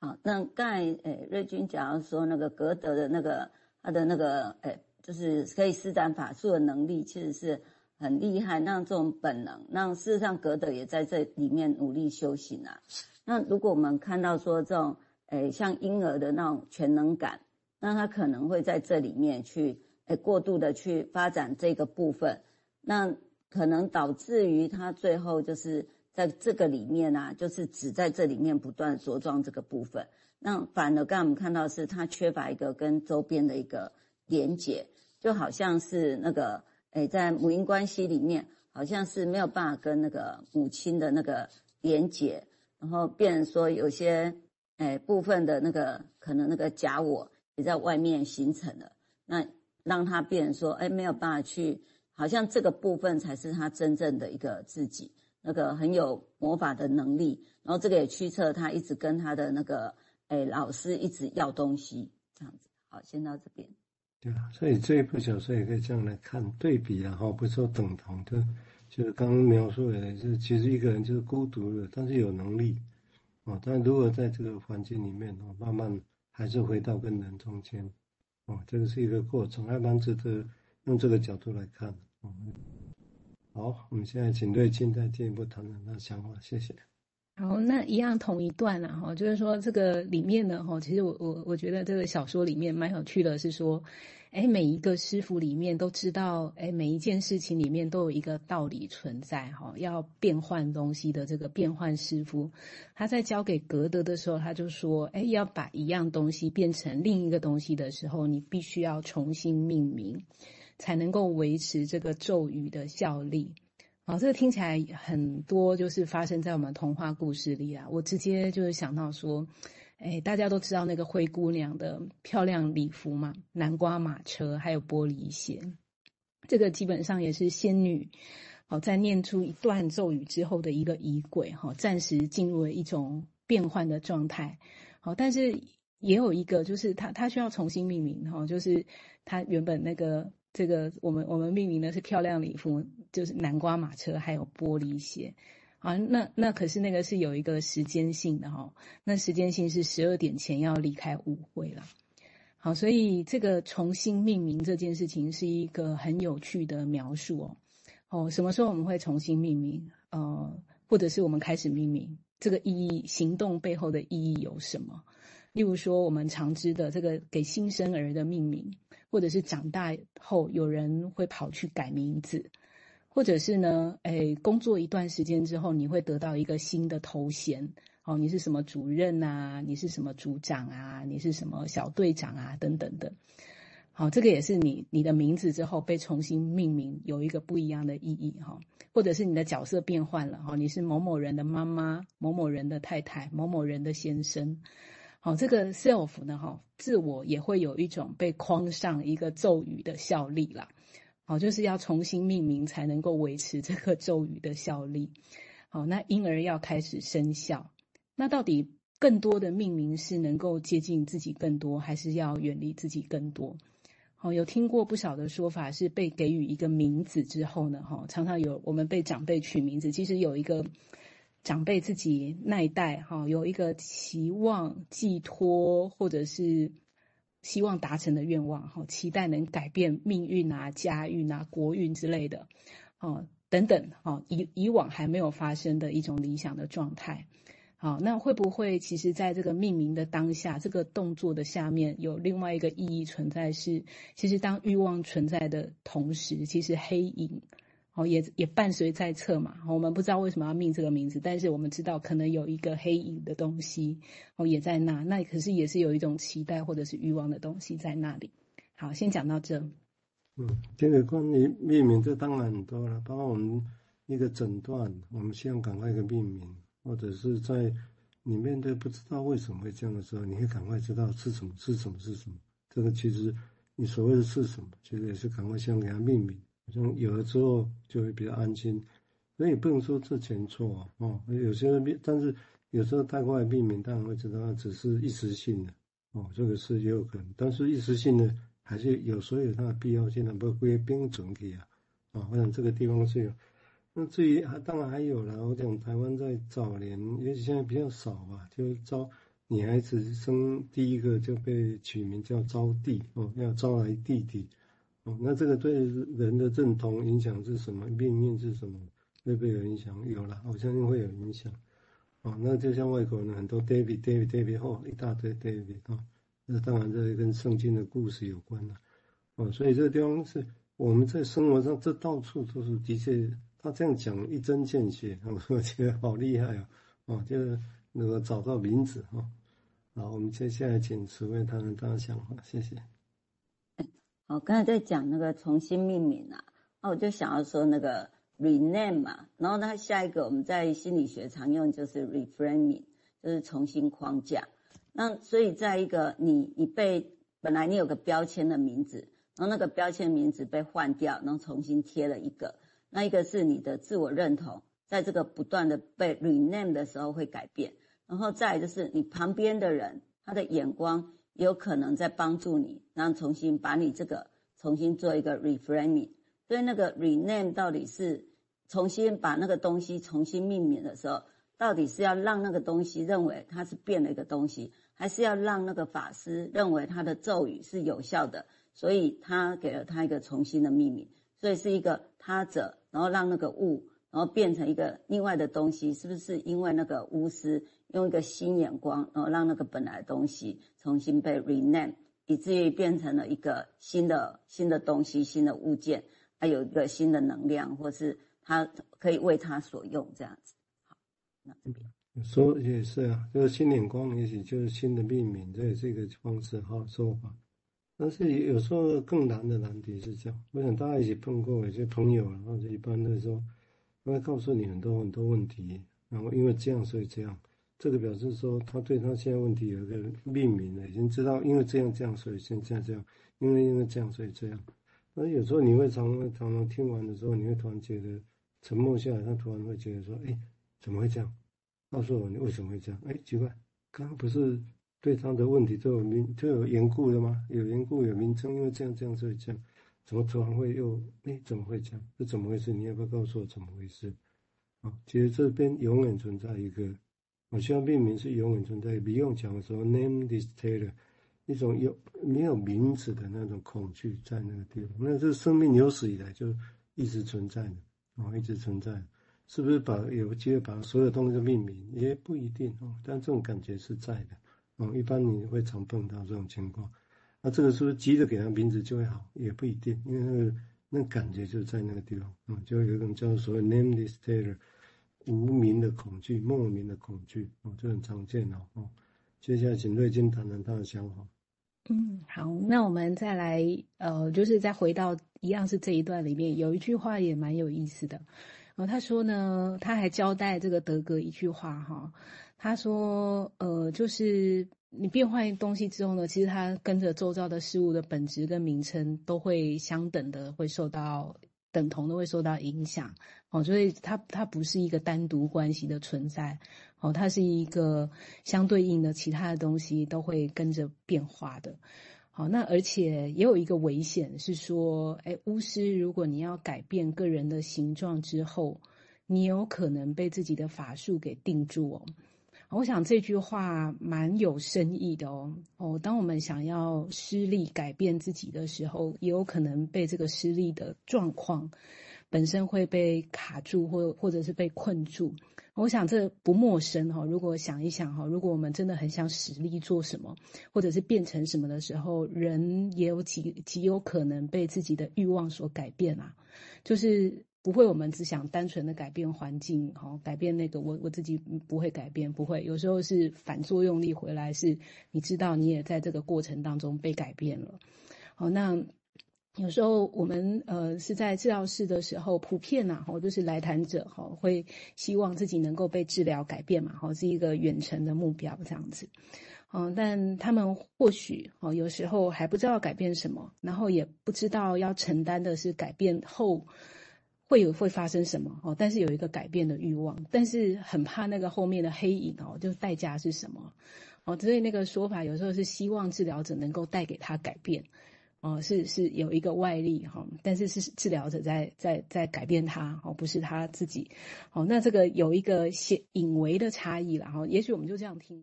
好，那刚才诶瑞君讲到说那个格德的那个他的那个诶，就是可以施展法术的能力，其实是很厉害。那这种本能，那事实上格德也在这里面努力修行啊。那如果我们看到说这种诶像婴儿的那种全能感，那他可能会在这里面去诶过度的去发展这个部分，那可能导致于他最后就是。在这个里面啊，就是只在这里面不断着装这个部分，那反而刚刚我们看到是它缺乏一个跟周边的一个连接，就好像是那个诶，在母婴关系里面，好像是没有办法跟那个母亲的那个连接，然后变成说有些诶部分的那个可能那个假我也在外面形成了，那让他变说诶没有办法去，好像这个部分才是他真正的一个自己。那个很有魔法的能力，然后这个也驱策他一直跟他的那个诶老师一直要东西，这样子。好，先到这边。对啊，所以这一部小说也可以这样来看对比啊，哈，不是说等同的，就是刚刚描述的，是其实一个人就是孤独的，但是有能力，哦，但如果在这个环境里面哦，慢慢还是回到跟人中间，哦，这个是一个过程，还蛮值得用这个角度来看，哦。好，我们现在请瑞金再进一步谈谈他的想法，谢谢。好，那一样同一段啊，哈，就是说这个里面呢，哈，其实我我我觉得这个小说里面蛮有趣的，是说，哎，每一个师傅里面都知道，哎，每一件事情里面都有一个道理存在，哈，要变换东西的这个变换师傅，他在教给格德的时候，他就说，哎，要把一样东西变成另一个东西的时候，你必须要重新命名。才能够维持这个咒语的效力，好，这个听起来很多就是发生在我们童话故事里啊。我直接就是想到说，哎，大家都知道那个灰姑娘的漂亮礼服嘛，南瓜马车还有玻璃鞋，这个基本上也是仙女，好，在念出一段咒语之后的一个仪轨，哈，暂时进入了一种变换的状态，好，但是也有一个就是她她需要重新命名，哈，就是她原本那个。这个我们我们命名的是漂亮礼服，就是南瓜马车还有玻璃鞋，啊，那那可是那个是有一个时间性的哈，那时间性是十二点前要离开舞会了，好，所以这个重新命名这件事情是一个很有趣的描述哦，哦，什么时候我们会重新命名？呃，或者是我们开始命名，这个意义行动背后的意义有什么？例如说我们常知的这个给新生儿的命名。或者是长大后有人会跑去改名字，或者是呢，诶，工作一段时间之后，你会得到一个新的头衔，哦，你是什么主任啊，你是什么组长啊，你是什么小队长啊，等等的，好，这个也是你你的名字之后被重新命名，有一个不一样的意义哈，或者是你的角色变换了哈，你是某某人的妈妈，某某人的太太，某某人的先生。好，这个 self 呢，哈，自我也会有一种被框上一个咒语的效力啦。好，就是要重新命名才能够维持这个咒语的效力。好，那因而要开始生效。那到底更多的命名是能够接近自己更多，还是要远离自己更多？好，有听过不少的说法，是被给予一个名字之后呢，哈，常常有我们被长辈取名字，其实有一个。长辈自己那一代哈，有一个期望寄托，或者是希望达成的愿望哈，期待能改变命运啊、家运啊、国运之类的，哦，等等，哈，以以往还没有发生的一种理想的状态，好，那会不会其实在这个命名的当下，这个动作的下面有另外一个意义存在？是，其实当欲望存在的同时，其实黑影。哦，也也伴随在侧嘛。我们不知道为什么要命这个名字，但是我们知道可能有一个黑影的东西，哦，也在那。那可是也是有一种期待或者是欲望的东西在那里。好，先讲到这。嗯，这个关于命名，这当然很多了。包括我们一个诊断，我们希望赶快一个命名，或者是在你面对不知道为什么会这样的时候，你会赶快知道是什么是什么是什么。这个其实你所谓的是什么，其实也是赶快先给它命名。像有了之后就会比较安心，所以也不能说这前错哦。有些人，但是有时候太快避免，当然会知道它只是一时性的哦，这个是也有可能。但是一时性的还是有时候有它的必要性的，不归兵整体啊啊。我想这个地方是有。那至于还当然还有啦，我讲台湾在早年，也许现在比较少吧，就招女孩子生第一个就被取名叫招弟哦，要招来弟弟。那这个对人的认同影响是什么？命运是什么？会不会有影响？有了，我相信会有影响哦。那就像外国人很多 David David David 哦，一大堆 David 哦。那当然这跟圣经的故事有关了哦。所以这个地方是我们在生活上这到处都是的确，他这样讲一针见血，我觉得好厉害啊哦，就是能够找到名字哈。好，我们接下来请慈惠谈谈他的想法，谢谢。好，刚才在讲那个重新命名啊，那我就想要说那个 rename 嘛，然后呢，下一个我们在心理学常用就是 reframing，就是重新框架。那所以在一个你你被本来你有个标签的名字，然后那个标签名字被换掉，然后重新贴了一个，那一个是你的自我认同，在这个不断的被 rename 的时候会改变。然后再就是你旁边的人，他的眼光有可能在帮助你，然后重新把你这个重新做一个 reframing。所以那个 rename 到底是重新把那个东西重新命名的时候，到底是要让那个东西认为它是变了一个东西，还是要让那个法师认为他的咒语是有效的，所以他给了他一个重新的命名。所以是一个他者，然后让那个物，然后变成一个另外的东西，是不是因为那个巫师？用一个新眼光，然后让那个本来的东西重新被 rename，以至于变成了一个新的新的东西、新的物件，它有一个新的能量，或是它可以为它所用，这样子。好，那这边说也是啊，就是新眼光，也许就是新的命名，这也是一个方式哈说法。但是有时候更难的难题是这样，我想大家一起碰过，有些朋友然后就一般的时候，他会告诉你很多很多问题，然后因为这样，所以这样。这个表示说，他对他现在问题有一个命名了，已经知道，因为这样这样，所以现在这样，因为因为这样，所以这样。那有时候你会常常常听完的时候，你会突然觉得沉默下来，他突然会觉得说：“哎，怎么会这样？告诉我你为什么会这样？哎，奇怪，刚刚不是对他的问题都有名都有缘故的吗？有缘故有名称，因为这样这样，所以这样，怎么突然会又哎怎么会这样？这怎么回事？你要不要告诉我怎么回事？啊，其实这边永远存在一个。我希望命名是永远存在，不用讲的时候，nameless terror，一种有没有名字的那种恐惧在那个地方。那这生命有史以来就一直存在的，哦，一直存在。是不是把有机会把所有东西都命名？也不一定哦，但这种感觉是在的。哦，一般你会常碰到这种情况。那这个是不是急着给他名字就会好？也不一定，因为那个那感觉就在那个地方。嗯，就有一种叫做所谓 nameless terror。无名的恐惧，莫名的恐惧，哦，这很常见哦。哦，接下来请瑞金谈谈他的想法。嗯，好，那我们再来，呃，就是再回到一样是这一段里面有一句话也蛮有意思的。哦，他说呢，他还交代这个德格一句话哈，他说，呃，就是你变换东西之后呢，其实它跟着周遭的事物的本质跟名称都会相等的，会受到。等同的会受到影响，哦，所以它它不是一个单独关系的存在，哦，它是一个相对应的，其他的东西都会跟着变化的，好，那而且也有一个危险是说，哎，巫师，如果你要改变个人的形状之后，你有可能被自己的法术给定住哦。我想这句话蛮有深意的哦。哦，当我们想要施力改变自己的时候，也有可能被这个施力的状况本身会被卡住，或或者是被困住。我想这不陌生哈。如果想一想哈，如果我们真的很想使力做什么，或者是变成什么的时候，人也有极极有可能被自己的欲望所改变啊，就是。不会，我们只想单纯的改变环境，好，改变那个我我自己不会改变，不会。有时候是反作用力回来，是你知道你也在这个过程当中被改变了。好，那有时候我们呃是在治疗室的时候，普遍呐，哈，就是来谈者哈会希望自己能够被治疗改变嘛，哈，是一个远程的目标这样子。嗯，但他们或许哦有时候还不知道改变什么，然后也不知道要承担的是改变后。会有会发生什么哦？但是有一个改变的欲望，但是很怕那个后面的黑影哦，就代价是什么哦？所以那个说法有时候是希望治疗者能够带给他改变哦，是是有一个外力哈，但是是治疗者在在在改变他哦，不是他自己哦。那这个有一个些隐微的差异了哈，也许我们就这样听。